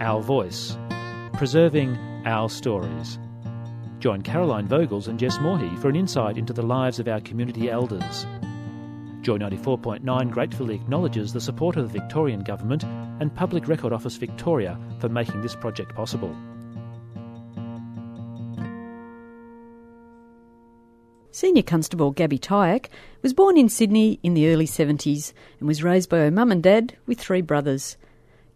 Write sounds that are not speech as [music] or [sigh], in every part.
Our Voice, preserving our stories. Join Caroline Vogels and Jess Morhey for an insight into the lives of our community elders. Joy 94.9 gratefully acknowledges the support of the Victorian Government and Public Record Office Victoria for making this project possible. Senior Constable Gabby Tyacke was born in Sydney in the early 70s and was raised by her mum and dad with three brothers.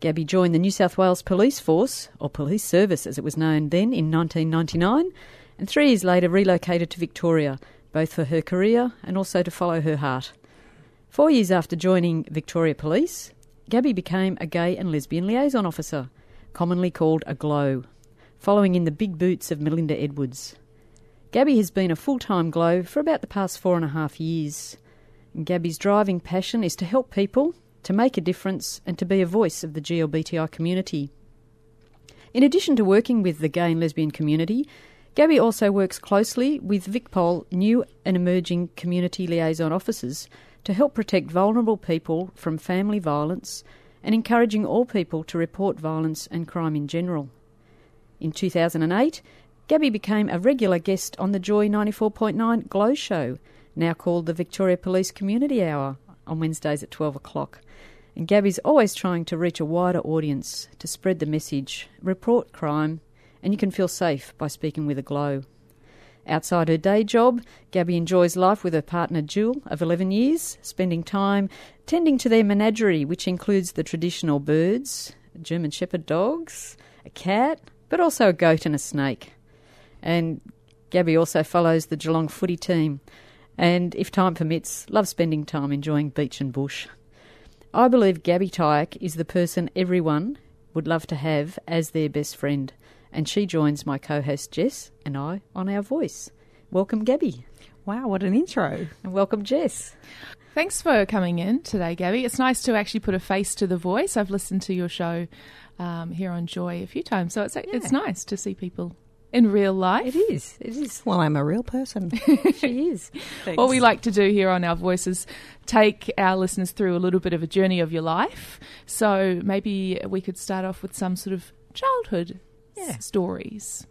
Gabby joined the New South Wales Police Force, or Police Service as it was known then, in 1999, and three years later relocated to Victoria, both for her career and also to follow her heart. Four years after joining Victoria Police, Gabby became a gay and lesbian liaison officer, commonly called a GLOW, following in the big boots of Melinda Edwards. Gabby has been a full time GLOW for about the past four and a half years. Gabby's driving passion is to help people, to make a difference, and to be a voice of the GLBTI community. In addition to working with the gay and lesbian community, Gabby also works closely with VicPol new and emerging community liaison officers to help protect vulnerable people from family violence and encouraging all people to report violence and crime in general. In 2008, Gabby became a regular guest on the Joy 94.9 Glow Show, now called the Victoria Police Community Hour, on Wednesdays at 12 o'clock. And Gabby's always trying to reach a wider audience to spread the message, report crime, and you can feel safe by speaking with a glow. Outside her day job, Gabby enjoys life with her partner Jill of 11 years, spending time tending to their menagerie, which includes the traditional birds, German Shepherd dogs, a cat, but also a goat and a snake. And Gabby also follows the Geelong footy team, and if time permits, love spending time enjoying beach and bush. I believe Gabby Tyacke is the person everyone would love to have as their best friend, and she joins my co host Jess and I on Our Voice. Welcome, Gabby. Wow, what an intro. And welcome, Jess. Thanks for coming in today, Gabby. It's nice to actually put a face to the voice. I've listened to your show um, here on Joy a few times, so it's it's nice to see people in real life. It is. It is. Well, I'm a real person. [laughs] she is. What we like to do here on Our Voices take our listeners through a little bit of a journey of your life. So maybe we could start off with some sort of childhood Yeah. stories.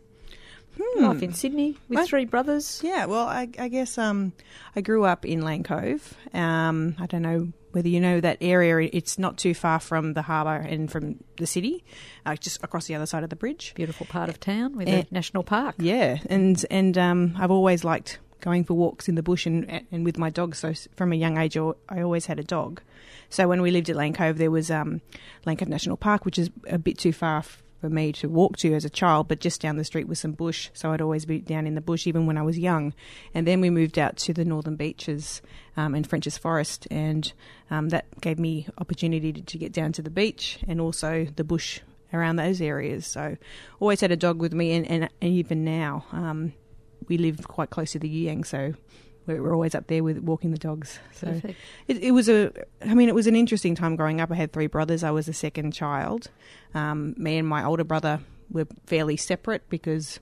Life in Sydney with three brothers. yeah, well, I, I guess um, I grew up in Lane Cove. Um, I don't know whether you know that area. It's not too far from the harbour and from the city, uh, just across the other side of the bridge. Beautiful part of town with a national park. Yeah, and and um, I've always liked going for walks in the bush and and with my dog. So from a young age, I I always had a dog. So when we lived at Lane Cove, there was um, Lane Cove National Park, which is a bit too far f- for me to walk to as a child, but just down the street was some bush. So I'd always be down in the bush, even when I was young. And then we moved out to the northern beaches um, and French's Forest, and um, that gave me opportunity to, to get down to the beach and also the bush around those areas. So always had a dog with me, and, and, and even now um, we live quite close to the Yang, so we're, we're always up there with walking the dogs. So it, it was a, I mean, it was an interesting time growing up. I had three brothers. I was the second child. Um, me and my older brother were fairly separate because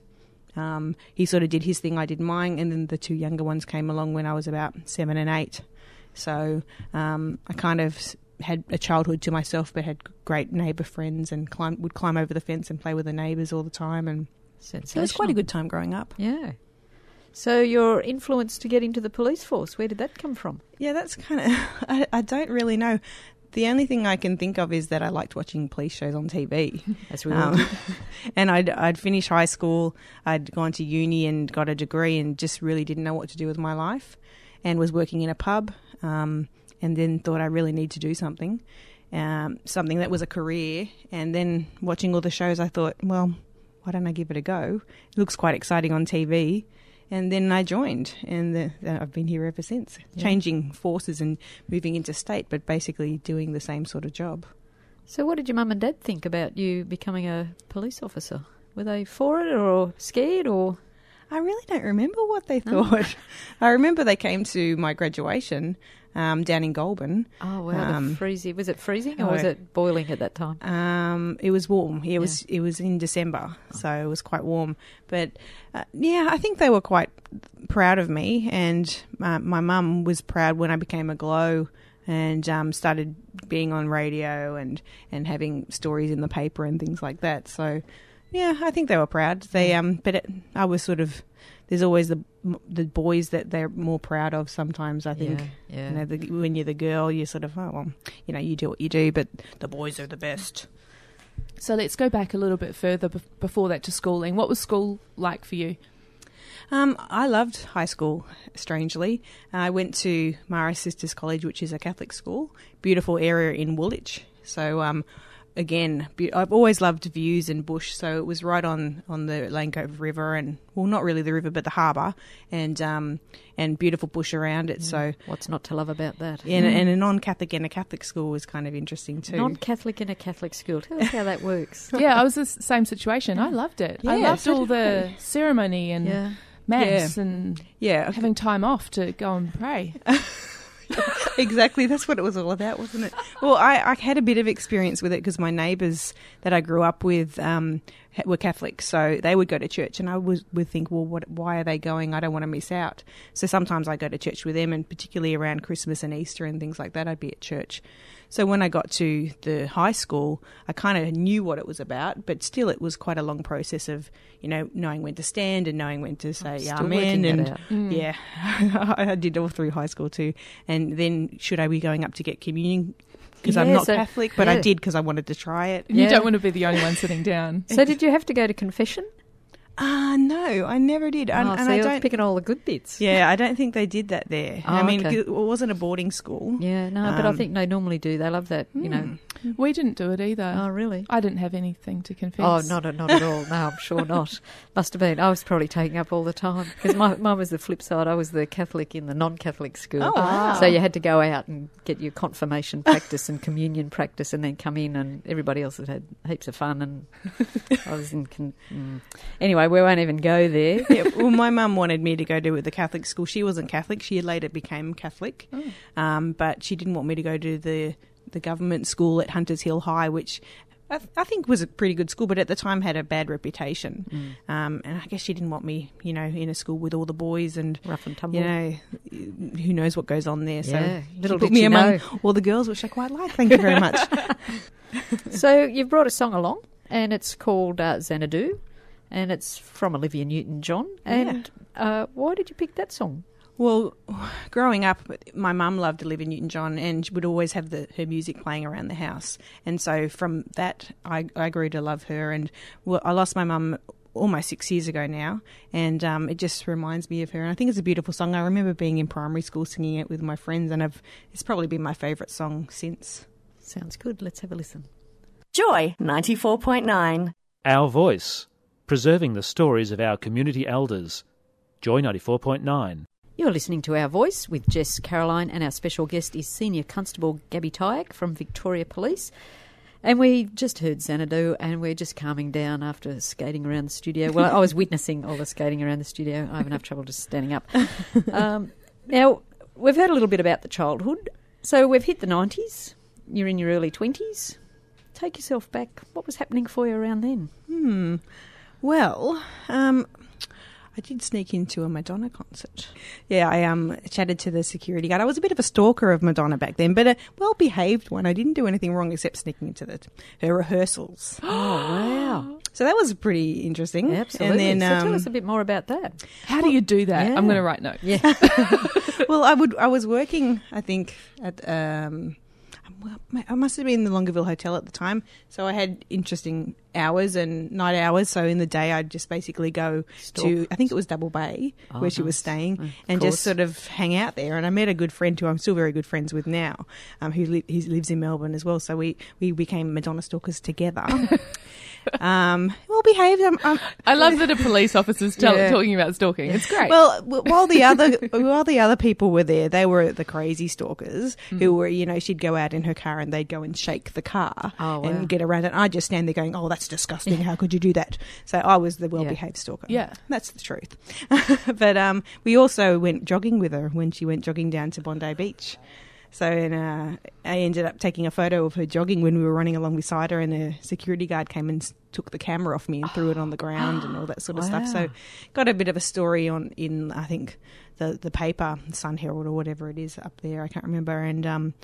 um, he sort of did his thing, I did mine, and then the two younger ones came along when I was about seven and eight. So um, I kind of had a childhood to myself, but had great neighbour friends and climb, would climb over the fence and play with the neighbours all the time. And so it was quite a good time growing up. Yeah. So your influence to get into the police force, where did that come from? Yeah, that's kind of. [laughs] I, I don't really know. The only thing I can think of is that I liked watching police shows on TV. [laughs] As we Um, [laughs] and I'd, I'd finished high school, I'd gone to uni and got a degree and just really didn't know what to do with my life and was working in a pub um, and then thought I really need to do something, um, something that was a career. And then watching all the shows, I thought, well, why don't I give it a go? It looks quite exciting on TV. And then I joined, and the, I've been here ever since, Yeah. changing forces and moving into state, but basically doing the same sort of job. So, what did your mum and dad think about you becoming a police officer? Were they for it or scared or? I really don't remember what they thought. [laughs] I remember they came to my graduation um, down in Goulburn. Oh wow, Um, the freezing was it freezing or was oh. it boiling at that time? Um, it was warm. It was it was in December, so it was quite warm. But uh, yeah, I think they were quite proud of me, and uh, my mum was proud when I became a glow and um, started being on radio and and having stories in the paper and things like that. So yeah, I think they were proud. They um, but it, I was sort of there's always the the boys that they're more proud of. Sometimes I think. yeah, yeah. You know, the, when you're the girl, you're sort of, oh, well, you know, you do what you do, but the boys are the best. So let's go back a little bit further bef- before that to schooling. What was school like for you? Um, I loved high school, strangely. I went to Marist Sisters College, which is a Catholic school, beautiful area in Woolwich. So, um, again, I've always loved views and bush, so it was right on, on the Lane Cove River, and well, not really the river, but the harbour, and um, and beautiful bush around it. So, What's not to love about that? and, and a [laughs] non-Catholic and a Catholic school was kind of interesting too. Non-Catholic in a Catholic school. Tell us how that [laughs] works. yeah, I was the same situation. I loved it. I loved all the ceremony and yeah. mass and yeah, having time off to go and pray. [laughs] exactly. That's what it was all about, wasn't it? Well, I, I had a bit of experience with it because my neighbours that I grew up with um, were Catholic, so they would go to church, and I was, would think, well, what, why are they going? I don't want to miss out. So sometimes I go to church with them, and particularly around Christmas and Easter and things like that, I'd be at church. So when I got to the high school, I kind of knew what it was about, but still, it was quite a long process of, you know, knowing when to stand and knowing when to say Still amen and. [laughs] Mm. yeah, [laughs] I did all through high school too. And then, should I be going up to get communion? Because I'm not so- Catholic, but I did because I wanted to try it. You Yeah. don't want to be the only one sitting down. So did you have to go to confession? Ah, no, I never did. And, oh, and so I you're don't. picking all the good bits. Yeah, I don't think they did that there. Oh, I mean, okay. it wasn't a boarding school. Yeah, no, but I Um, think they normally do. They love that, you know. Hmm. We didn't do it either. Oh, really? I didn't have anything to confess. Oh, not not at all. No, I'm sure not. [laughs] Must have been. I was probably taking up all the time because my mine was the flip side. I was the Catholic in the non-Catholic school. Oh, wow. So you had to go out and get your confirmation [laughs] practice and communion practice, and then come in, and everybody else had had heaps of fun, and [laughs] I was in. Con- mm. Anyway, we won't even go there. [laughs] yeah, well, my mum wanted me to go to the Catholic school. She wasn't Catholic. She later became Catholic, um, but she didn't want me to go to the the government school at Hunters Hill High, which I, th- I think was a pretty good school, but at the time had a bad reputation. Mm. Um, and I guess she didn't want me, you know, in a school with all the boys and. Rough and tumble. You know, who knows what goes on there? So Yeah, little put me among know. all the girls, which I quite like. Thank you very much. [laughs] [laughs] So you've brought a song along, and it's called uh, Xanadu, and it's from Olivia Newton-John. And uh, why did you pick that song? Well, growing up, my mum loved Olivia Newton-John, and she would always have the, her music playing around the house. And so from that, I, I grew to love her. And well, I lost my mum almost six years ago now, and um, it just reminds me of her. And I think it's a beautiful song. I remember being in primary school singing it with my friends, and I've, it's probably been my favourite song since. Sounds good. Let's have a listen. Joy 94.9. Our Voice, preserving the stories of our community elders. Joy 94.9. You're listening to Our Voice with Jess Caroline, and our special guest is Senior Constable Gabby Tyacke from Victoria Police. And we just heard Xanadu, and we're just calming down after skating around the studio. Well, I was witnessing all the skating around the studio. I have enough trouble just standing up. [laughs] Um, now, we've heard a little bit about the childhood. So we've hit the 90s. You're in your early 20s. Take yourself back. What was happening for you around then? Hmm. Well, um, I did sneak into a Madonna concert. Yeah, I um chatted to the security guard. I was a bit of a stalker of Madonna back then, but a well behaved one. I didn't do anything wrong except sneaking into the her rehearsals. [gasps] Oh, wow. So that was pretty interesting. Absolutely. And then, so tell um, us a bit more about that. How do you do that? Yeah. I'm going to write notes. Yeah. [laughs] well, I would. I was working. I think at um, well, I must have been in the Longueville Hotel at the time. So I had interesting hours and night hours. So in the day, I'd just basically go to, I think it was Double Bay, Oh, where she was staying, Of and course. just sort of hang out there. And I met a good friend who I'm still very good friends with now, um, who li- he lives in Melbourne as well. So we, we became Madonna stalkers together. [laughs] [laughs] um, well behaved. I'm, I'm, I love [laughs] that a police officer's tell, Yeah. talking about stalking. It's great. Well, while the other [laughs] while the other people were there, they were the crazy stalkers Hmm. who were, you know, she'd go out in her car and they'd go and shake the car Oh, wow. and get around it. I'd just stand there going, "Oh, that's disgusting! How could you do that?" So I was the well behaved stalker. Yeah. that's the truth. but um, we also went jogging with her when she went jogging down to Bondi Beach. So and, uh, I ended up taking a photo of her jogging when we were running along beside her, and a security guard came and took the camera off me and threw it on the [gasps] ground and all that sort of stuff. So got a bit of a story on in I think the the paper Sun Herald or whatever it is up there. I can't remember. And um,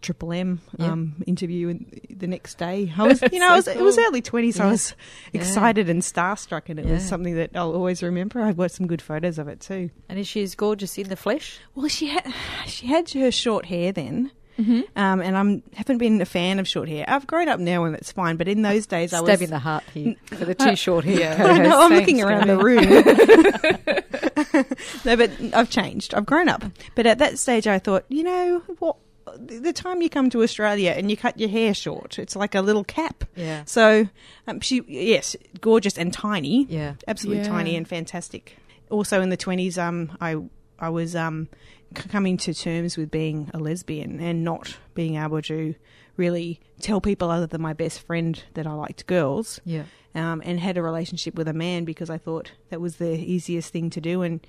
Triple M Yeah. um, interview in, the next day. I was, [laughs] you know, So I was, it was early twenties. so I Yeah. was Yeah. excited and starstruck, and it was something that I'll always remember. I've got some good photos of it too. And is she as gorgeous in the flesh? Well, she had she had her short hair then. Mm-hmm. Um, and I'm haven't been a fan of short hair. I've grown up now and it's fine, but in those days I was in the heart here for the two short [laughs] hair. Yeah. I know, I'm looking around the room. [laughs] no, but I've changed. I've grown up. But at that stage, I thought, you know, what? The time you come to Australia and you cut your hair short, it's like a little cap. Yeah. So, um, she, yes, gorgeous and tiny. Yeah. absolutely Yeah. tiny and fantastic. Also in the twenties, um, I I was um c- coming to terms with being a lesbian and not being able to really tell people other than my best friend that I liked girls Yeah. um, and had a relationship with a man because I thought that was the easiest thing to do, and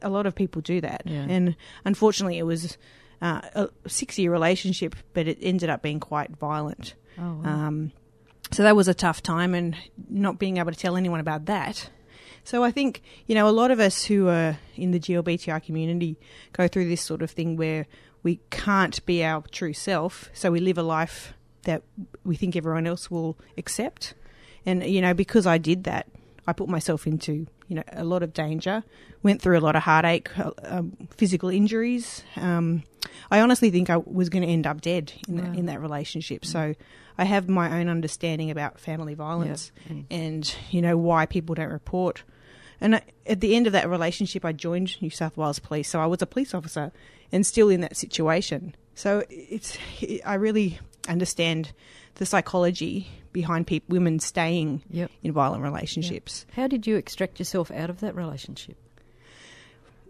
a lot of people do that. Yeah. And unfortunately, it was uh, a six-year relationship, but it ended up being quite violent. Oh, wow. Um, so that was a tough time, and not being able to tell anyone about that. So I think you know a lot of us who are in the GLBTI community go through this sort of thing where we can't be our true self, so we live a life that we think everyone else will accept. And you know, because I did that, I put myself into you know a lot of danger. Went through a lot of heartache, uh, um, physical injuries. Um, I honestly think I was going to end up dead in that, in that relationship. Mm. So I have my own understanding about family violence Yeah. Mm. and you know why people don't report. And I, at the end of that relationship, I joined New South Wales Police, so I was a police officer and still in that situation. So it's I really understand the psychology behind women staying Yep. in violent relationships. How did you extract yourself out of that relationship?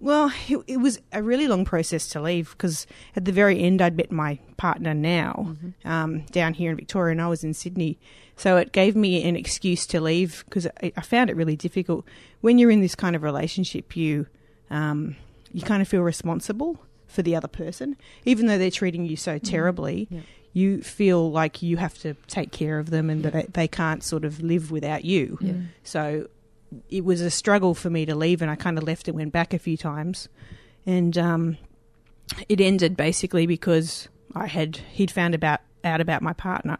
Well, it, it was a really long process to leave because at the very end, I'd met my partner now um, down here in Victoria, and I was in Sydney. So it gave me an excuse to leave because I, I found it really difficult. When you're in this kind of relationship, you um, you kind of feel responsible for the other person, even though they're treating you so terribly. Yeah. You feel like you have to take care of them, and that they, they can't sort of live without you. Yeah. So it was a struggle for me to leave, and I kind of left and went back a few times, and um, it ended basically because I had he'd found about out about my partner,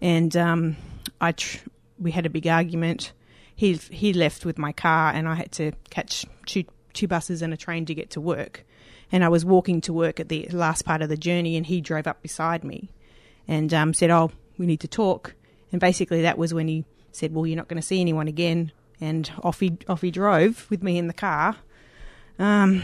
and um, I tr- we had a big argument. He he left with my car, and I had to catch two two buses and a train to get to work. And I was walking to work at the last part of the journey, and he drove up beside me, and um, said, "Oh, we need to talk." And basically, that was when he said, "Well, you're not going to see anyone again." And off he off he drove with me in the car. Um,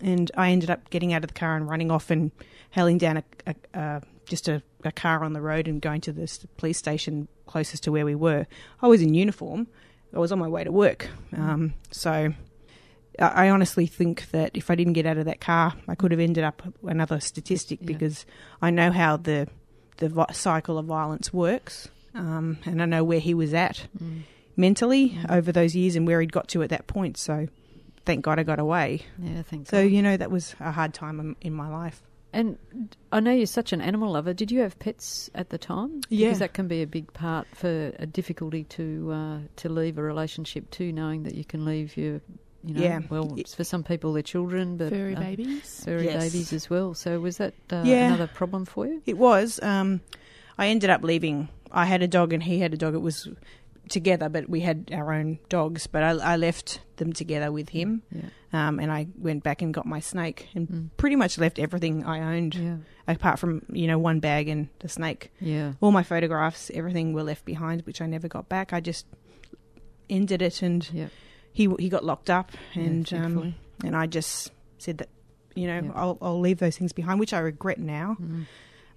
and I ended up getting out of the car and running off and hailing down a, a, a just a, a car on the road and going to the police station closest to where we were. I was in uniform. I was on my way to work. Um, so I, I honestly think that if I didn't get out of that car, I could have ended up another statistic Yeah. because I know how the the cycle of violence works, um, and I know where he was at Mm. Mentally over those years and where he'd got to at that point. So thank God I got away. Yeah, thank So God. you know that was a hard time in, in my life. And I know you're such an animal lover. Did you have pets at the time? Yeah. Because that can be a big part for a difficulty to uh, to leave a relationship too, knowing that you can leave your, you know, Yeah. well, it's for some people their children, but Furry uh, babies. furry Yes. babies as well. So was that uh, Yeah. another problem for you? It was. Um, I ended up leaving. I had a dog and he had a dog. It was together, but we had our own dogs. But I, I left them together with him, Yeah. um, and I went back and got my snake, and Mm. pretty much left everything I owned, Yeah. apart from you know one bag and the snake. Yeah. All my photographs, everything were left behind, which I never got back. I just ended it, and Yeah. he he got locked up, and um, and I just said that you know. I'll I'll leave those things behind, which I regret now. Mm.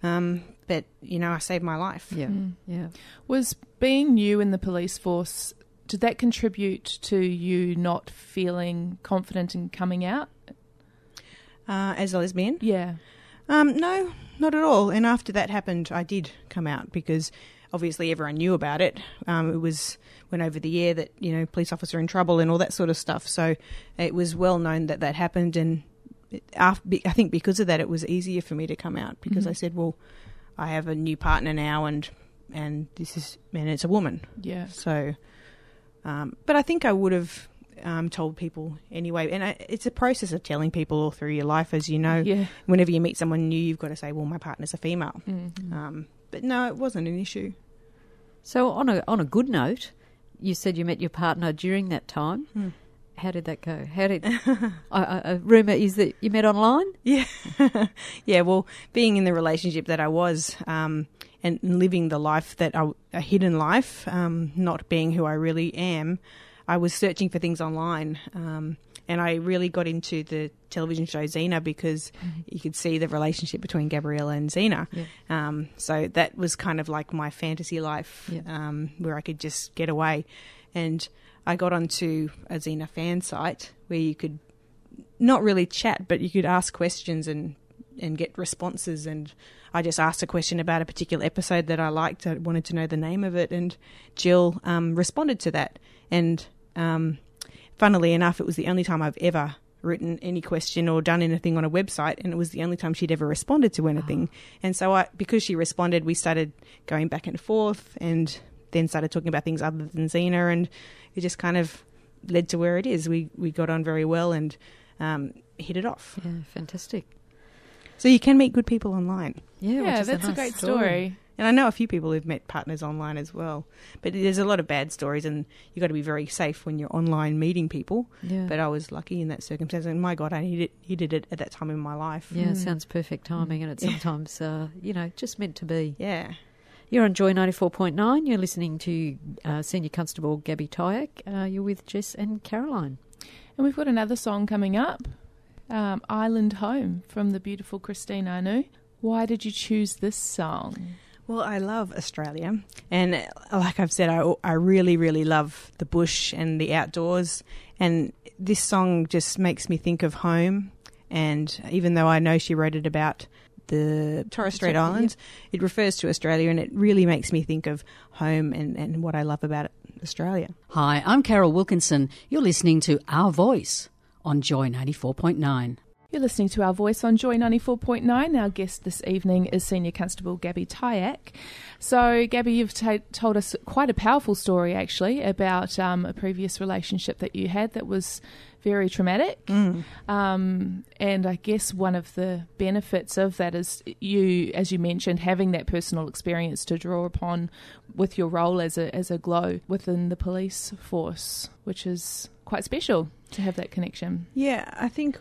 Um, but you know I saved my life. Yeah. Mm. Yeah. Was being new in the police force, did that contribute to you not feeling confident in coming out? Uh, as a lesbian, Yeah. Um, no, not at all. And after that happened, I did come out because obviously everyone knew about it. Um, it was went over the air that you know police officer in trouble and all that sort of stuff. So it was well known that that happened, and it, after, I think because of that, it was easier for me to come out because Mhm. I said, well, I have a new partner now, and and this is and it's a woman. Yeah. So, um, but I think I would have. Um, told people anyway, and I, it's a process of telling people all through your life, as you know Yeah. whenever you meet someone new, you've got to say, "Well, my partner's a female." Mm. Um, but no, it wasn't an issue. So on a on a good note, you said you met your partner during that time. Hmm. How did that go? How did [laughs] I, I, a rumor is that you met online? Yeah, [laughs] yeah. Well, being in the relationship that I was, um, and living the life that I, a hidden life, um, not being who I really am, I was searching for things online, um, and I really got into the television show Xena because you could see the relationship between Gabrielle and Xena. Yeah. Um, so that was kind of like my fantasy life, Yeah. um, where I could just get away. And I got onto a Xena fan site where you could not really chat, but you could ask questions and and get responses. And I just asked a question about a particular episode that I liked. I wanted to know the name of it, and Jill um, responded to that. And um, funnily enough, it was the only time I've ever written any question or done anything on a website, and it was the only time she'd ever responded to anything. And so, I, because she responded, we started going back and forth, and then started talking about things other than Xena, and it just kind of led to where it is. We we got on very well and um, hit it off. Yeah, fantastic. So you can meet good people online, Yeah, which Yeah, is that's a, nice great story. and I know a few people who've met partners online as well. But there's a lot of bad stories, and you've got to be very safe when you're online meeting people. Yeah, But I was lucky in that circumstance, and my God, I needed needed it at that time in my life. yeah, it Mm. sounds perfect timing, and it's Yeah. sometimes uh, you know just meant to be. Yeah. You're on Joy ninety four point nine. You're listening to uh, Senior Constable Gabby Tyacke. Uh, you're with Jess and Caroline. And we've got another song coming up um, Island Home from the beautiful Christine Anu. Why did you choose this song? Well, I love Australia, and uh, like I've said, I I really really love the bush and the outdoors, and this song just makes me think of home. And even though I know she wrote it about the Torres Strait Yeah. Islands, it refers to Australia, and it really makes me think of home and, and what I love about Australia. Hi, I'm Carol Wilkinson. You're listening to Our Voice on Joy 94.9. You're listening to our voice on Joy 94.9. Our guest this evening is Senior Constable Gabby Tyacke. So, Gabby, you've ta told us quite a powerful story actually about um, a previous relationship that you had that was very traumatic. Um, and I guess one of the benefits of that is you, as you mentioned, having that personal experience to draw upon with your role as a, as a glow within the police force, which is quite special to have that connection. Yeah, I think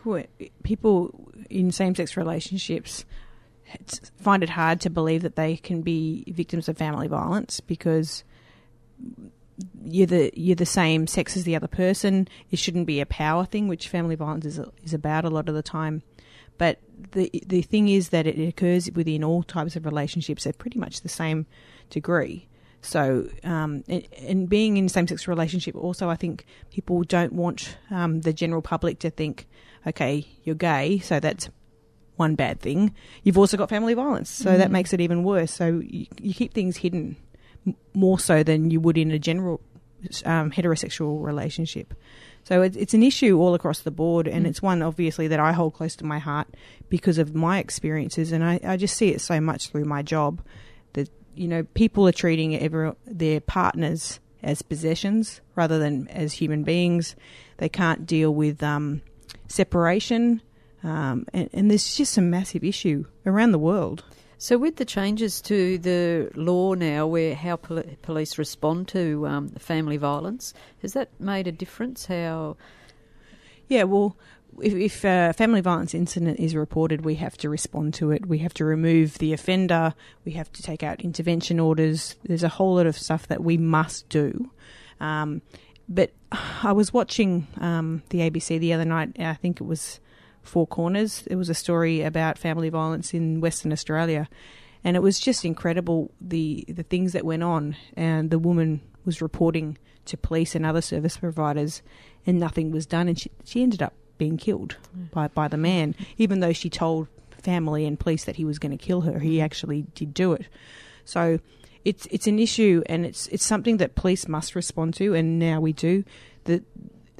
people in same-sex relationships find it hard to believe that they can be victims of family violence because you're the you're the same sex as the other person. It shouldn't be a power thing, which family violence is is about a lot of the time. But the the thing is that it occurs within all types of relationships at pretty much the same degree. So, um, and, and being in same sex relationship, also, I think people don't want um, the general public to think, okay, you're gay, so that's one bad thing. You've also got family violence, so that Mhm. makes it even worse. So you, you keep things hidden more so than you would in a general um, heterosexual relationship. So it's, it's an issue all across the board, and Mm. it's one obviously that I hold close to my heart because of my experiences, and I, I just see it so much through my job that you know people are treating every, their partners as possessions rather than as human beings. They can't deal with um, separation, um, and, and there's just a massive issue around the world. So, with the changes to the law now, where how pol- police respond to um, family violence, has that made a difference? How? Yeah, well, if, if a family violence incident is reported, we have to respond to it. We have to remove the offender. We have to take out intervention orders. There's a whole lot of stuff that we must do. Um, but I was watching um, the ABC the other night. I think it was Four Corners. It was a story about family violence in Western Australia, and it was just incredible the the things that went on. And the woman was reporting to police and other service providers, and nothing was done. And she she ended up being killed mm. by by the man, even though she told family and police that he was going to kill her. He mm. actually did do it. So it's it's an issue, and it's it's something that police must respond to, and now we do. That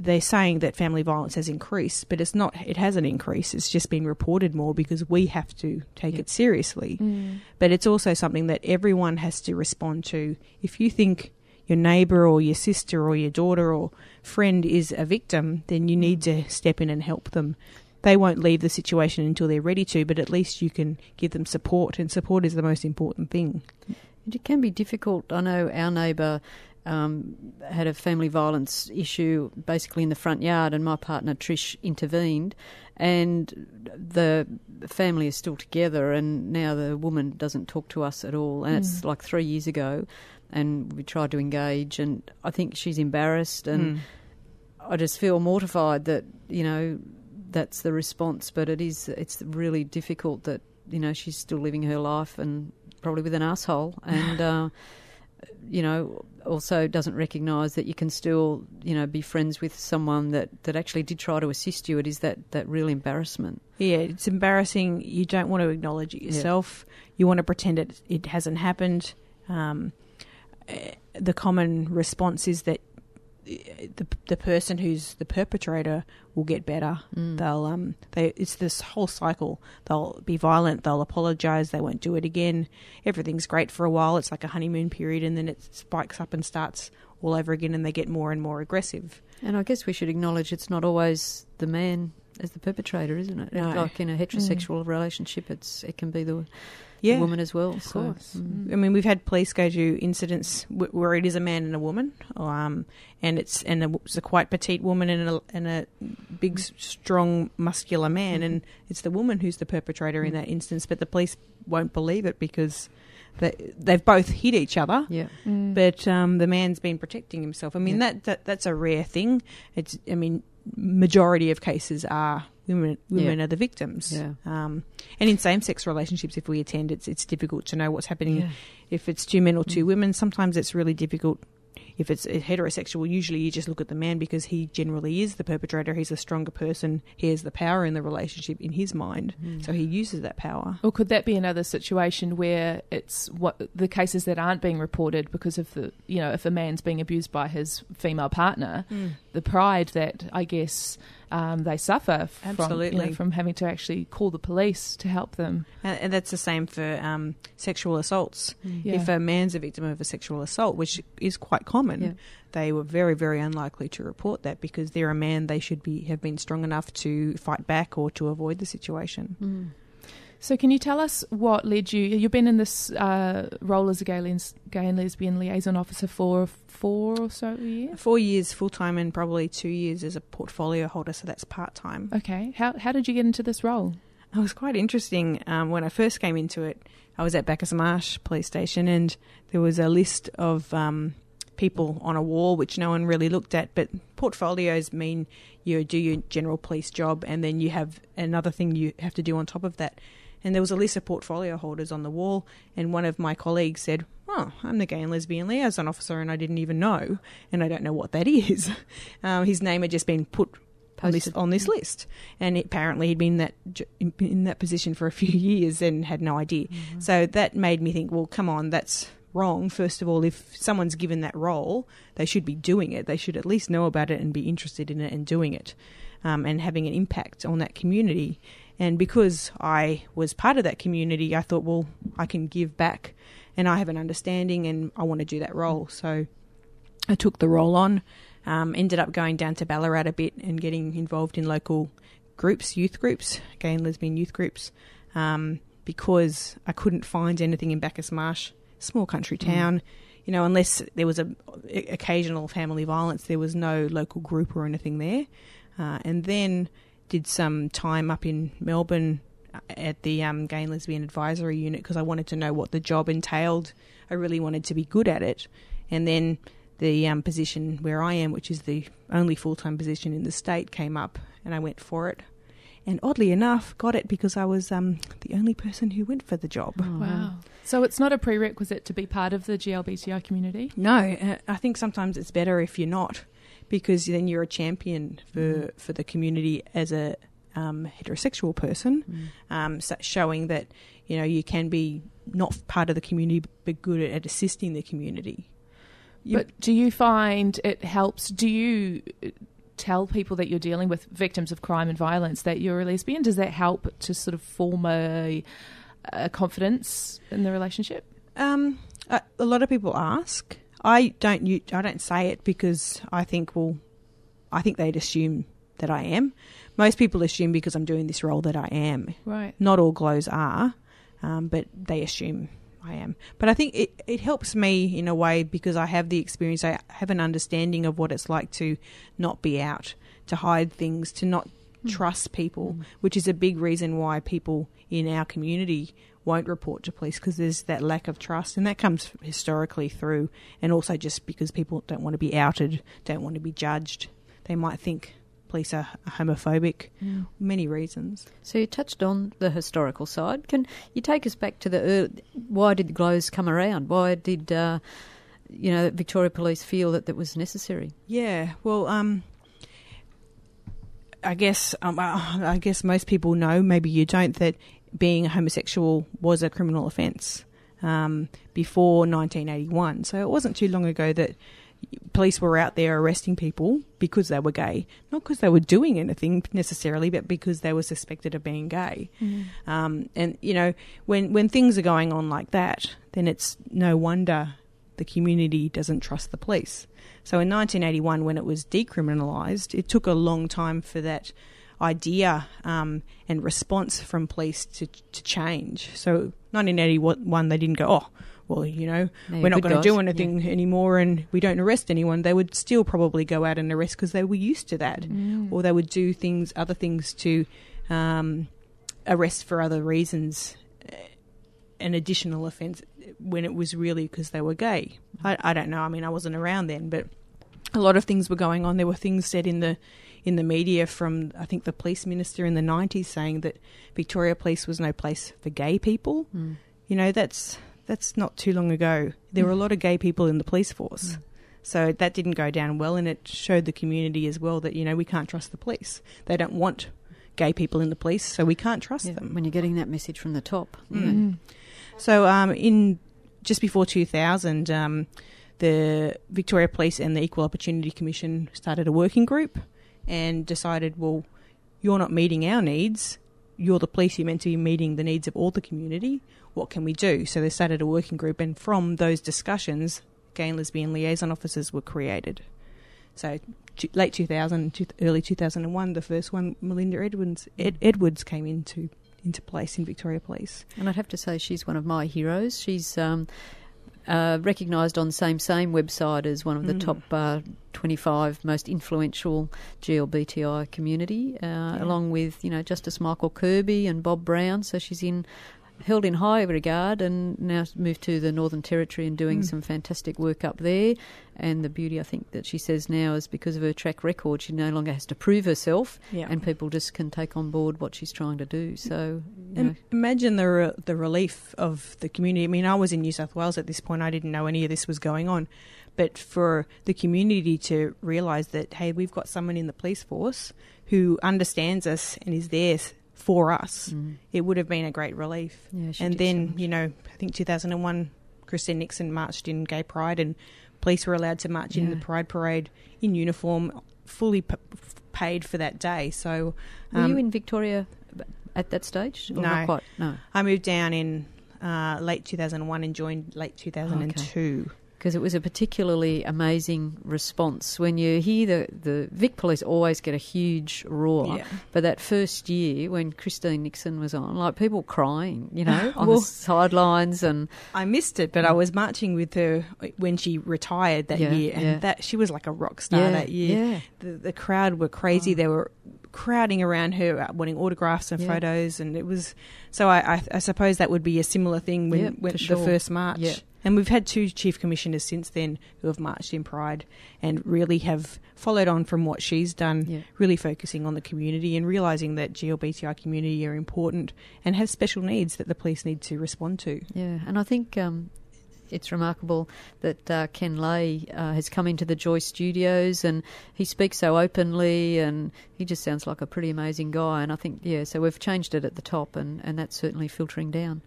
they're saying that family violence has increased, but it's not. It hasn't increased. It's just been reported more because we have to take it seriously. Mm. But it's also something that everyone has to respond to. If you think your neighbour or your sister or your daughter or friend is a victim, then you need mm. to step in and help them. They won't leave the situation until they're ready to, but at least you can give them support, and support is the most important thing. It can be difficult. I know our neighbour um, had a family violence issue basically in the front yard, and my partner Trish intervened, and the family is still together, and now the woman doesn't talk to us at all, and it's like three years ago, and we tried to engage, and I think she's embarrassed, and I just feel mortified that you know that's the response, but it is it's really difficult that you know she's still living her life and probably with an asshole. And. [laughs] Uh, you know, also doesn't recognise that you can still, you know, be friends with someone that, that actually did try to assist you. It is that, that real embarrassment. Yeah, it's embarrassing. You don't want to acknowledge it yourself. You want to pretend it it hasn't happened. Um, eh, the common response is that the the person who's the perpetrator will get better. They'll um they it's this whole cycle. They'll be violent. They'll apologize. They won't do it again. Everything's great for a while. It's like a honeymoon period, and then it spikes up and starts all over again, and they get more and more aggressive. And I guess we should acknowledge it's not always the man as the perpetrator, isn't it? No. Like in a heterosexual relationship, it's it can be the, Yeah. woman as well. Of so, course. mm. I mean, we've had police go to incidents w- where it is a man and a woman, um, and it's and a, it's a quite petite woman and a, and a big, strong, muscular man, and it's the woman who's the perpetrator in that instance. But the police won't believe it because they, they've both hit each other. Yeah. Mm. But um, the man's been protecting himself. I mean, Yeah. that, that that's a rare thing. It's I mean, majority of cases are women. Women Yeah. are the victims. Yeah. Um, and in same-sex relationships, if we attend, it's it's difficult to know what's happening. Yeah. If it's two men or Mm. two women, sometimes it's really difficult. If it's heterosexual, usually you just look at the man because he generally is the perpetrator. He's a stronger person. He has the power in the relationship in his mind, Mm. so he uses that power. Or could that be another situation where it's what the cases that aren't being reported because of the you know if a man's being abused by his female partner, the pride that I guess um, they suffer from you know, from having to actually call the police to help them. And, and that's the same for um, sexual assaults. Yeah. If a man's a victim of a sexual assault, which is quite common, Yeah. they were very, very unlikely to report that because they're a man. They should be have been strong enough to fight back or to avoid the situation. Mm. So, can you tell us what led you? You've been in this uh, role as a gay, les- gay and lesbian liaison officer for four or so years. Four years full time and probably two years as a portfolio holder, so that's part time. Okay, how how did you get into this role? It was quite interesting. Um, when I first came into it, I was at Bacchus Marsh Police Station, and there was a list of um, people on a wall which no one really looked at. But portfolios mean you do your general police job, and then you have another thing you have to do on top of that. And there was a list of portfolio holders on the wall, and one of my colleagues said, "Oh, I'm the gay and lesbian liaison officer, and I didn't even know, and I don't know what that [laughs] is." Um, his name had just been put on this on this list, and apparently he'd been that in- in that position for a few [laughs] years and had no idea. So that made me think, well, come on, that's wrong. First of all, if someone's given that role, they should be doing it. They should at least know about it and be interested in it and doing it, um, and having an impact on that community. And because I was part of that community, I thought, well, I can give back, and I have an understanding, and I want to do that role. So I took the role on. Um, ended up going down to Ballarat a bit and getting involved in local groups, youth groups, gay and lesbian youth groups. Um, because I couldn't find anything in Bacchus Marsh, small country Mm. town. You know, unless there was a, a- occasional family violence, there was no local group or anything there. Uh, and then did some time up in Melbourne uh, at the um, Gay and Lesbian Advisory Unit because I wanted to know what the job entailed. I really wanted to be good at it. And then the um, position where I am, which is the only full time position in the state, came up and I went for it. And oddly enough, got it because I was um, the only person who went for the job. Oh, Wow. So it's not a prerequisite to be part of the GLBTI community? No, uh, I think sometimes it's better if you're not, because then you're a champion for for the community as a um, heterosexual person, Mm. um, so showing that you know you can be not part of the community but good at, at assisting the community. You- But do you find it helps? Do you uh, tell people that you're dealing with victims of crime and violence that you're a lesbian? Does that help to sort of form a, a confidence in the relationship? Um, a, a lot of people ask. I don't. I don't say it because I think. Well, I think they'd assume that I am. Most people assume because I'm doing this role that I am. Right. Not all glows are, um, but they assume I am. But I think it, it helps me in a way because I have the experience. I have an understanding of what it's like to not be out, to hide things, to not trust people, which is a big reason why people in our community won't report to police because there's that lack of trust, and that comes historically through, and also just because people don't want to be outed, don't want to be judged. They might think police are homophobic. Many reasons. So you touched on the historical side. Can you take us back to the early, why did the glows come around? Why did uh, you know Victoria Police feel that that was necessary? Yeah, well, um, I guess um, I guess most people know, maybe you don't, that being a homosexual was a criminal offence um, before 1981. So it wasn't too long ago that police were out there arresting people because they were gay, not because they were doing anything necessarily, but because they were suspected of being gay. Um, and you know, when when things are going on like that, then it's no wonder the community doesn't trust the police. So in 1981, when it was decriminalised, it took a long time for that idea um, and response from police to to change. So 1981, they didn't go, oh, well, you know, we're not going to do guys." anything anymore, and we don't arrest anyone. They would still probably go out and arrest because they were used to that, or they would do things, other things to um, arrest for other reasons, uh, an additional offence when it was really because they were gay. I, I don't know. I mean, I wasn't around then, but a lot of things were going on. There were things said in the in the media from I think the police minister in the nineties saying that Victoria Police was no place for gay people. You know, that's that's not too long ago. There were a lot of gay people in the police force. So that didn't go down well and it showed the community as well that, you know, we can't trust the police. They don't want gay people in the police, so we can't trust Yeah, them. when you're getting that message from the top. Mm. So, um, in just before 2000, um, the Victoria Police and the Equal Opportunity Commission started a working group and decided, well, you're not meeting our needs. You're the police. You're meant to be meeting the needs of all the community. What can we do? So they started a working group, and from those discussions, gay and lesbian liaison officers were created. So late 2000, early 2001, the first one, Melinda Edwards, Ed- Edwards came into into place in Victoria Police. And I'd have to say she's one of my heroes. She's um, uh, recognised on Same Same website as one of the Mm. top uh, 25 most influential GLBTI community, uh, along with you know Justice Michael Kirby and Bob Brown. So she's in held in high regard and now moved to the Northern Territory and doing Mm. some fantastic work up there. And the beauty, I think, that she says now is because of her track record, she no longer has to prove herself, Yeah. and people just can take on board what she's trying to do. So, you know, imagine the re- the relief of the community. I mean, I was in New South Wales at this point. I didn't know any of this was going on, but for the community to realise that hey, we've got someone in the police force who understands us and is there for us, it would have been a great relief. Yeah, and did so then you know, I think 2001, Christine Nixon marched in Gay Pride, and police were allowed to march in the Pride Parade in uniform, fully p- paid for that day. So, Were um, you in Victoria at that stage? Or No. Not quite. No. I moved down in uh, late 2001 and joined late 2002. Because it was a particularly amazing response. When you hear the, the Vic Police always get a huge roar, Yeah. but that first year when Christine Nixon was on, like people crying, you know, [laughs] on Well- the sidelines and I missed it, but I was marching with her when she retired that Yeah, year, and yeah. that she was like a rock star that year. yeah. The, the crowd were crazy. They were crowding around her, uh, wanting autographs and Yeah. photos, and it was. So I, I, I suppose that would be a similar thing when, Yeah, when the sure. first march. Yeah. And we've had two chief commissioners since then who have marched in Pride and really have followed on from what she's done, Yeah. really focusing on the community and realising that GLBTI community are important and have special needs that the police need to respond to. Yeah, and I think um, it's remarkable that uh, Ken Lay uh, has come into the Joy Studios and he speaks so openly and he just sounds like a pretty amazing guy. And I think, yeah, so we've changed it at the top and, and that's certainly filtering down.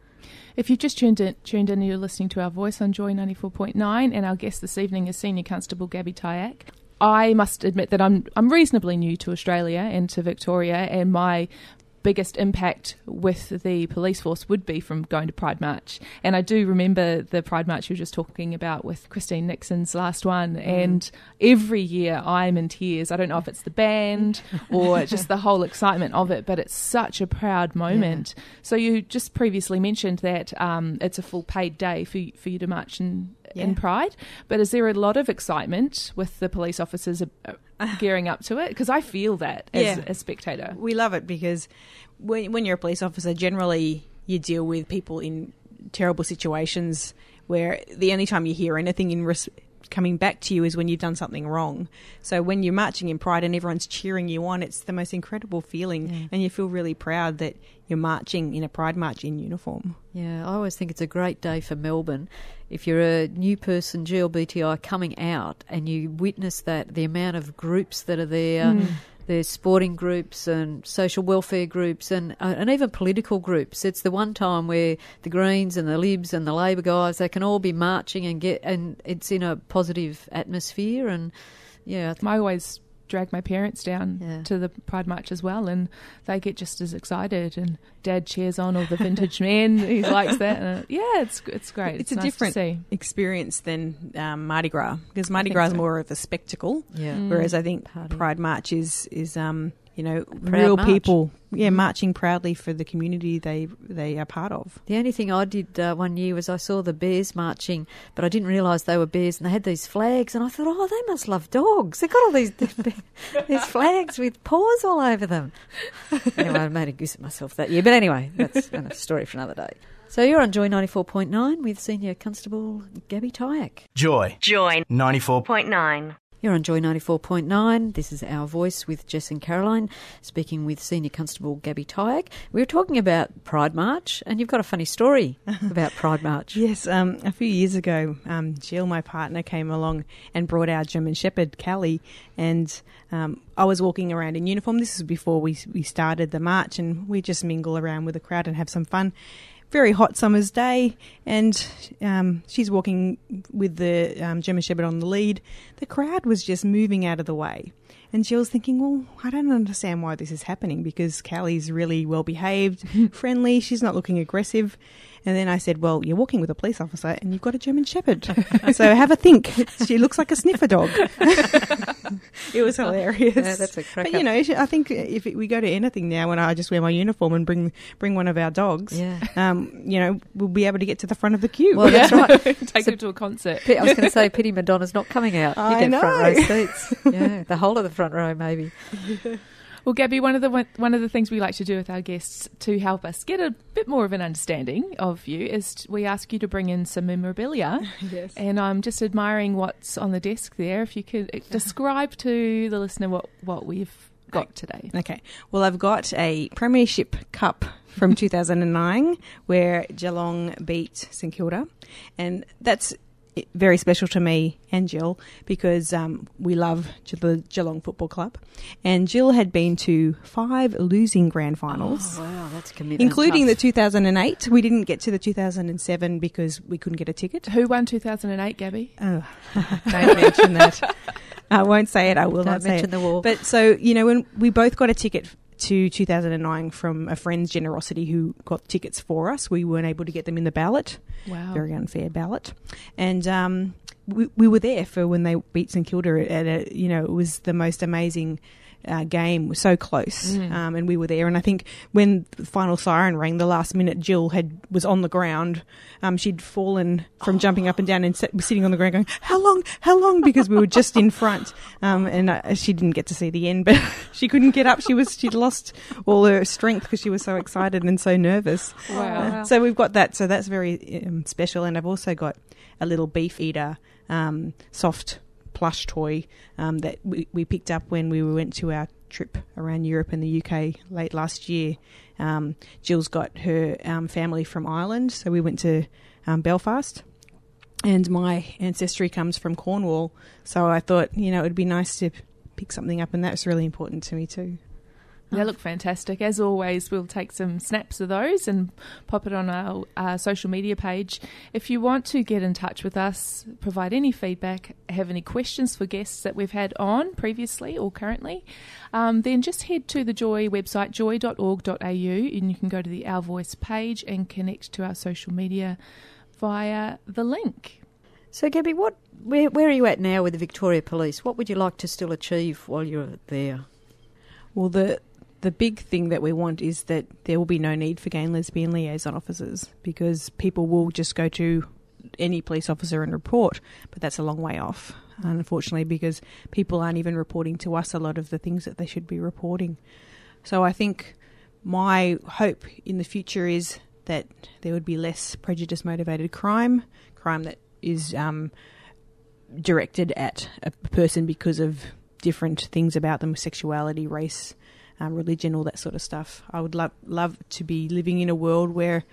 If you've just tuned in, tuned in, you're listening to our voice on Joy 94.9, and our guest this evening is Senior Constable Gabby Tyacke. I must admit that I'm I'm reasonably new to Australia and to Victoria, and my biggest impact with the police force would be from going to Pride March. And I do remember the Pride March you were just talking about with Christine Nixon's last one. And every year I'm in tears. I don't know if it's the band [laughs] or just the whole excitement of it, but it's such a proud moment. So you just previously mentioned that um, it's a full paid day for you, for you to march in, in Pride. But is there a lot of excitement with the police officers [laughs] gearing up to it? Because I feel that as Yeah. a spectator. We love it because when, when you're a police officer, generally you deal with people in terrible situations where the only time you hear anything in res- coming back to you is when you've done something wrong. So when you're marching in pride and everyone's cheering you on, it's the most incredible feeling, and you feel really proud that you're marching in a pride march in uniform. Yeah, I always think it's a great day for Melbourne. If you're a new person, GLBTI, coming out and you witness that, the amount of groups that are there, mm. There's sporting groups and social welfare groups and, uh, and even political groups. It's the one time where the Greens and the Libs and the Labor guys, they can all be marching and get, and it's in a positive atmosphere. And yeah, I I always drag my parents down Yeah. to the Pride March as well, and they get just as excited. And Dad cheers on all the vintage men; [laughs] he likes that. And, uh, yeah, it's it's great. It's, It's, a nice to different see. experience than um, Mardi Gras because Mardi think Gras is more of a spectacle. yeah. Mm. Whereas I think Party. Pride March is is um you know real march. people yeah Mm. marching proudly for the community they they are part of. The only thing I did uh, one year was I saw the bears marching, but I didn't realise they were bears, and they had these flags, and I thought, oh, they must love dogs. They got all these [laughs] these flags with paws all over them. [laughs] anyway, I made a goose of myself that year, but anyway, that's a story for another day. So you're on Joy ninety four point nine with Senior Constable Gabby Tyacke. Joy Joy 94.9. You're on Joy 94.9. This is Our Voice with Jess and Caroline, speaking with Senior Constable Gabby Tyacke. We were talking about Pride March, and you've got a funny story [laughs] about Pride March. Yes, um, a few years ago, um, Jill, my partner, came along and brought our German Shepherd, Callie, and um, I was walking around in uniform. This is before we we started the march, and we just mingle around with the crowd and have some fun. Very hot summer's day, and um, she's walking with the um, German Shepherd on the lead. The crowd was just moving out of the way. And Jill's thinking, well, I don't understand why this is happening because Callie's really well behaved, [laughs] friendly, she's not looking aggressive. And then I said, well, you're walking with a police officer and you've got a German Shepherd. so have a think. She looks like a sniffer dog. [laughs] it was hilarious. Yeah, that's a crack But you know, I think if we go to anything now, when I just wear my uniform and bring bring one of our dogs, Yeah. um, you know, we'll be able to get to the front of the queue. Well, that's [laughs] right. Take So- them to a concert. I was going to say, pity Madonna's not coming out. You I get front row seats. Yeah, the whole of the front row, maybe. [laughs] Well, Gabby, one of the one, of the things we like to do with our guests to help us get a bit more of an understanding of you is we ask you to bring in some memorabilia. [laughs] yes. And I'm just admiring what's on the desk there. If you could uh, describe to the listener what, what we've got today. Okay. Well, I've got a Premiership Cup from [laughs] 2009 where Geelong beat St Kilda, and that's very special to me and Jill because um, we love the Geelong Football Club, and Jill had been to five losing grand finals. Oh, wow, that's commitment. Including the 2008. We didn't get to the 2007 because we couldn't get a ticket. Who won 2008, Gabby? Oh, [laughs] don't mention that. I won't say it. I will Don't not say mention it. the war. But so you know, when we both got a ticket to 2009 from a friend's generosity who got tickets for us. We weren't able to get them in the ballot. Wow. Very unfair ballot. And um, we, we were there for when they beat St Kilda at a, you know, it was the most amazing uh, game was so close, Mm. um, and we were there. And I think when the final siren rang, the last minute, Jill had was on the ground. Um, she'd fallen from jumping up and down and sitting on the ground, going, "How long? How long?" Because we were just in front, um, and uh, she didn't get to see the end, but [laughs] she couldn't get up. She was she'd lost all her strength because she was so excited and so nervous. Wow. So we've got that. So that's very um, special. And I've also got a little beef eater, um, soft plush toy um, that we, we picked up when we went to our trip around Europe and the UK late last year. Um, Jill's got her um, family from Ireland, so we went to um, Belfast. And my ancestry comes from Cornwall, so I thought, you know, it would be nice to pick something up, and that's really important to me too. They look fantastic. As always, we'll take some snaps of those and pop it on our uh, social media page. If you want to get in touch with us, provide any feedback, have any questions for guests that we've had on previously or currently, um, then just head to the Joy website, joy.org.au, and you can go to the Our Voice page and connect to our social media via the link. So, Gabby, what where where are you at now with the Victoria Police? What would you like to still achieve while you're there? Well, the the big thing that we want is that there will be no need for gay and lesbian liaison officers because people will just go to any police officer and report, but that's a long way off, unfortunately, because people aren't even reporting to us a lot of the things that they should be reporting. So I think my hope in the future is that there would be less prejudice motivated crime, crime that is um, directed at a person because of different things about them, sexuality, race, um, religion, all that sort of stuff. I would love love to be living in a world where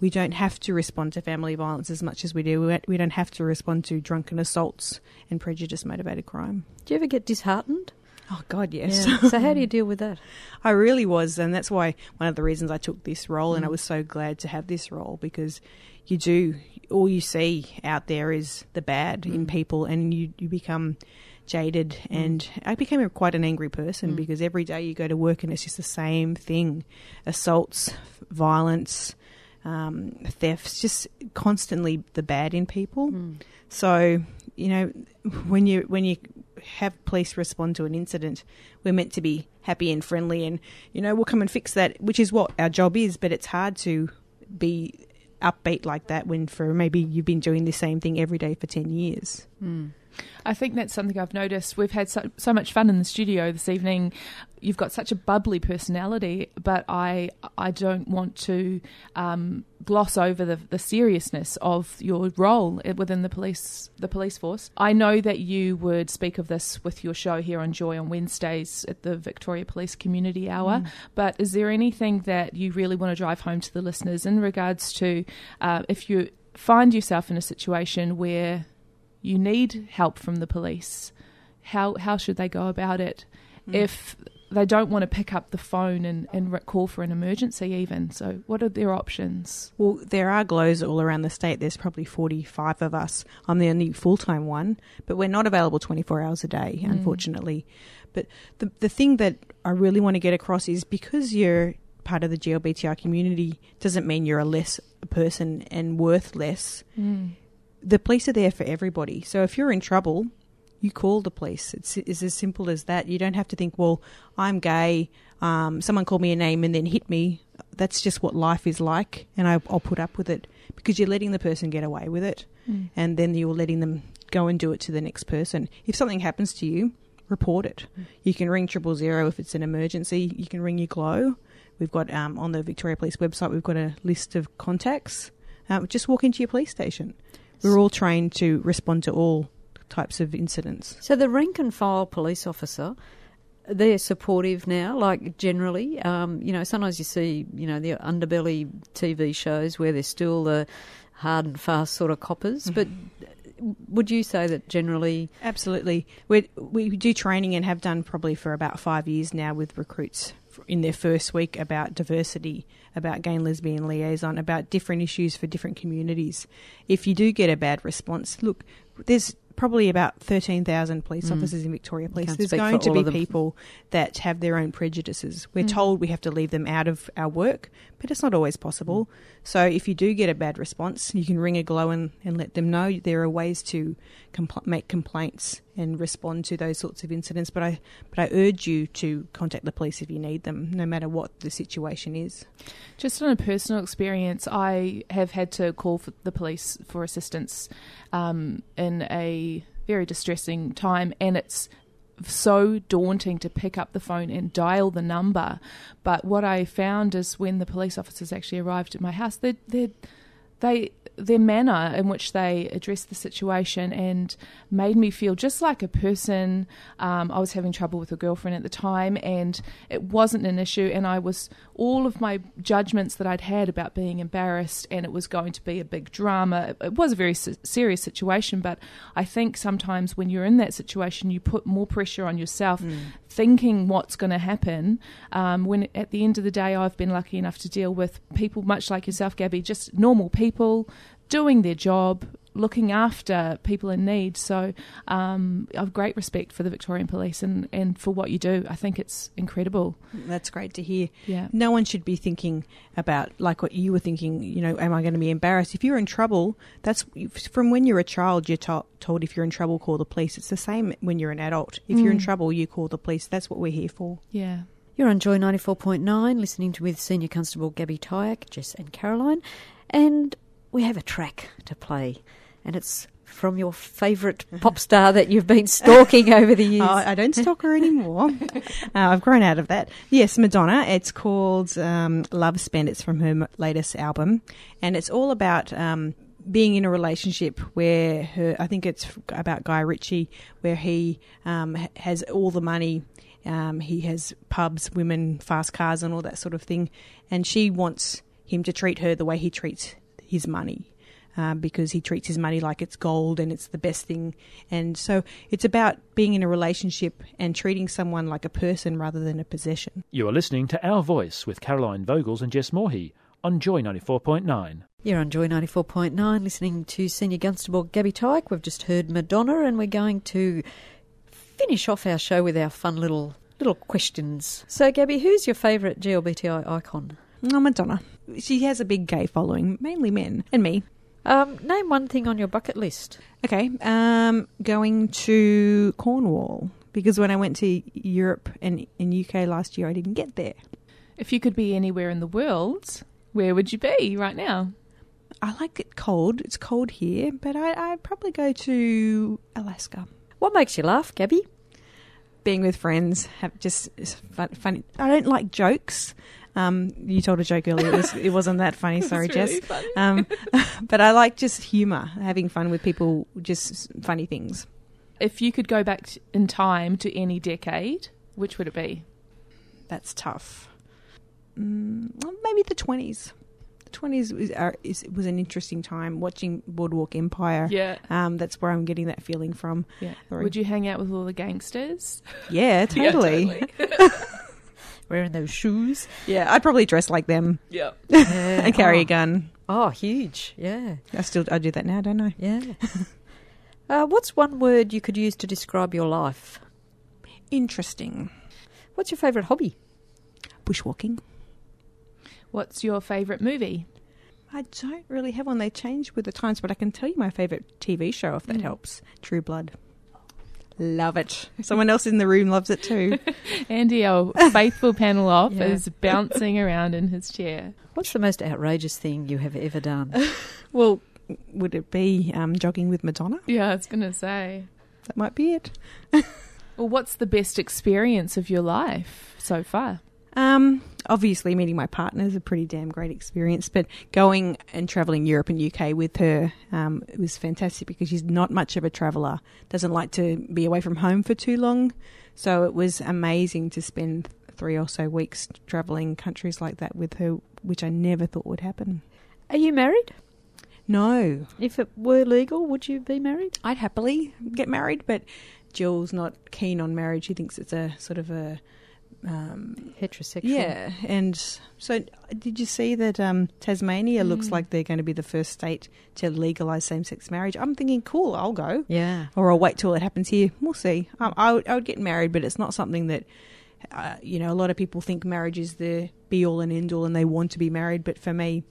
we don't have to respond to family violence as much as we do. We- We don't have to respond to drunken assaults and prejudice motivated crime. Do you ever get disheartened? Oh God, yes. Yeah. so, how do you [laughs] deal with that? I really was, and that's why one of the reasons I took this role, and I Mm. was so glad to have this role because you do all you see out there is the bad in Mm. people, and you you become jaded. And I became a, quite an angry person Mm. because every day you go to work and it's just the same thing: assaults, violence, um, thefts, just constantly the bad in people. Mm. So you know when you when you have police respond to an incident, we're meant to be happy and friendly, and you know we'll come and fix that, which is what our job is. But it's hard to be upbeat like that when for maybe you've been doing the same thing every day for ten years. Mm. I think that's something I've noticed. We've had so, so much fun in the studio this evening. You've got such a bubbly personality, but I I don't want to um, gloss over the, the seriousness of your role within the police the police force. I know that you would speak of this with your show here on Joy on Wednesdays at the Victoria Police Community Hour. But is there anything that you really want to drive home to the listeners in regards to uh, if you find yourself in a situation where you need help from the police, how how should they go about it? If they don't want to pick up the phone and, and call for an emergency, even so, what are their options? Well, there are GLLOs all around the state. There's probably 45 of us. I'm the only full time one, but we're not available 24 hours a day, Mm. unfortunately. But the, the thing that I really want to get across is because you're part of the GLBTI community doesn't mean you're a less person and worth less. Mm. The police are there for everybody. So if you're in trouble, you call the police. It's, it's as simple as that. You don't have to think, well, I'm gay, um, someone called me a name and then hit me. That's just what life is like, and I, I'll put up with it because you're letting the person get away with it, Mm. and then you're letting them go and do it to the next person. If something happens to you, report it. You can ring triple zero if it's an emergency. You can ring your GLLO. We've got um, on the Victoria Police website. We've got a list of contacts. Uh, just walk into your police station. We're all trained to respond to all types of incidents. So, the rank and file police officer, they're supportive now, like generally. Um, you know, sometimes you see, you know, the underbelly TV shows where they're still the hard and fast sort of coppers, but would you say that generally Absolutely. We we do training and have done probably for about five years now with recruits in their first week about diversity, about gay and lesbian liaison, about different issues for different communities. If you do get a bad response, look, there's probably about 13,000 police officers in Victoria Police. Mm. There's going to be people that have their own prejudices. We're Mm. told we have to leave them out of our work, but it's not always possible. So if you do get a bad response, you can ring a GLLO and, and let them know. There are ways to compl- make complaints and respond to those sorts of incidents. But I, but I urge you to contact the police if you need them, no matter what the situation is. Just on a personal experience, I have had to call the police for assistance um, in a very distressing time, and it's so daunting to pick up the phone and dial the number. But what I found is when the police officers actually arrived at my house, they they they their manner in which they addressed the situation and made me feel just like a person. Um, I was having trouble with a girlfriend at the time, and it wasn't an issue. And I was all of my judgments that I'd had about being embarrassed, and it was going to be a big drama. It, it was a very se- serious situation, but I think sometimes when you're in that situation, you put more pressure on yourself, thinking what's going to happen. Um, when at the end of the day, I've been lucky enough to deal with people much like yourself, Gabby, just normal people doing their job, looking after people in need. So um, I've great respect for the Victorian Police and, and for what you do. I think it's incredible. That's great to hear. Yeah. No one should be thinking about like what you were thinking. You know, am I going to be embarrassed? If you're in trouble, that's from when you're a child. You're to- told if you're in trouble, call the police. It's the same when you're an adult. If you're in Mm. trouble, you call the police. That's what we're here for. Yeah. You're on Joy 94.9, listening to with Senior Constable Gabby Tyacke, Jess and Caroline. And we have a track to play, and it's from your favourite pop star that you've been stalking [laughs] over the years. Oh, I don't stalk her anymore. [laughs] uh, I've grown out of that. Yes, Madonna. It's called um, Love Spent. It's from her latest album, and it's all about um, being in a relationship where her. I think it's about Guy Ritchie, where he um, has all the money. Um, he has pubs, women, fast cars, and all that sort of thing, and she wants him to treat her the way he treats his money um, because he treats his money like it's gold and it's the best thing. And so it's about being in a relationship and treating someone like a person rather than a possession. You are listening to Our Voice with Caroline Vogels and Jess Morhey on Joy 94.9. You're on Joy 94.9, listening to Senior Constable Gabby Tyacke. We've just heard Madonna, and we're going to finish off our show with our fun little little questions. So, Gabby, who's your favourite GLBTI icon? Oh, Madonna. She has a big gay following, mainly men, and me. Um, name one thing on your bucket list. Okay, um, going to Cornwall because when I went to Europe and in UK last year, I didn't get there. If you could be anywhere in the world, where would you be right now? I like it cold. It's cold here, but I, I'd probably go to Alaska. What makes you laugh, Gabby? being with friends, have just fun, funny. I don't like jokes. Um, you told a joke earlier. It, was, it wasn't that funny. [laughs] Sorry, Jess. Um, [laughs] but I like just humour, having fun with people, just funny things. If you could go back in time to any decade, which would it be? That's tough. Mm, well, maybe the twenties. The twenties was, is, was an interesting time watching Boardwalk Empire. Yeah. Um, that's where I'm getting that feeling from. Yeah. Would you hang out with all the gangsters? Yeah, [laughs] totally. Wearing those shoes. Yeah, I'd probably dress like them Yeah. [laughs] and carry oh. a gun. Oh, huge. Yeah. I still I do that now, don't I? Yeah. [laughs] uh, what's one word you could use to describe your life? Interesting. What's your favourite hobby? Bushwalking. What's your favourite movie? I don't really have one. They change with the times, but I can tell you my favourite TV show if that Mm. helps. True Blood. Love it. Someone else in the room loves it too. [laughs] Andy, our faithful panel off, Yeah. is bouncing around in his chair. What's the most outrageous thing you have ever done? [laughs] well, would it be um, jogging with Madonna? Yeah, I was going to say. That might be it. [laughs] Well, what's the best experience of your life so far? Um, obviously, meeting my partner is a pretty damn great experience, but going and travelling Europe and UK with her um, it was fantastic because she's not much of a traveller, doesn't like to be away from home for too long. So it was amazing to spend three or so weeks travelling countries like that with her, which I never thought would happen. Are you married? No, If it were legal, would you be married? I'd happily get married, but Jill's not keen on marriage. She thinks it's a sort of a um, Heterosexual. yeah, and so did you see that um, Tasmania looks like they're going to be the first state to legalise same-sex marriage? I'm thinking, cool, I'll go, Yeah. or I'll wait till it happens here. We'll see. Um, I would, I would get married, but it's not something that. Uh, you know, a lot of people think marriage is the be all and end all, and they want to be married. But for me,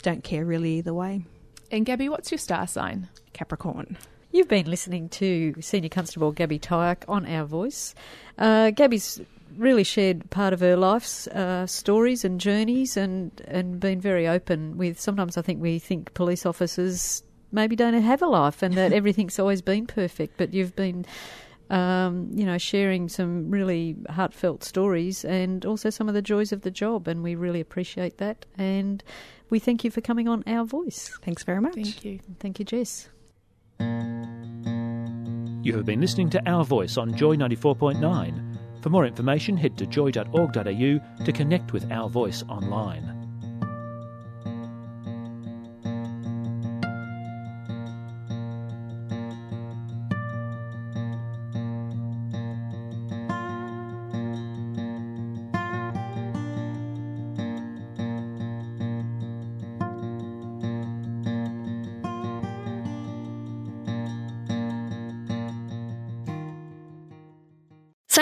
don't care really either way. And Gabby, what's your star sign? Capricorn. You've been listening to Senior Constable Gabby Tyacke on Our Voice. Uh, Gabby's really shared part of her life's uh, stories and journeys and, and been very open with. Sometimes I think we think police officers maybe don't have a life and that [laughs] everything's always been perfect, but you've been. Um, you know, sharing some really heartfelt stories and also some of the joys of the job, and we really appreciate that. And we thank you for coming on Our Voice. Thanks very much. Thank you. Thank you, Jess. You have been listening to Our Voice on Joy 94.9. For more information, head to joy.org.au to connect with Our Voice online.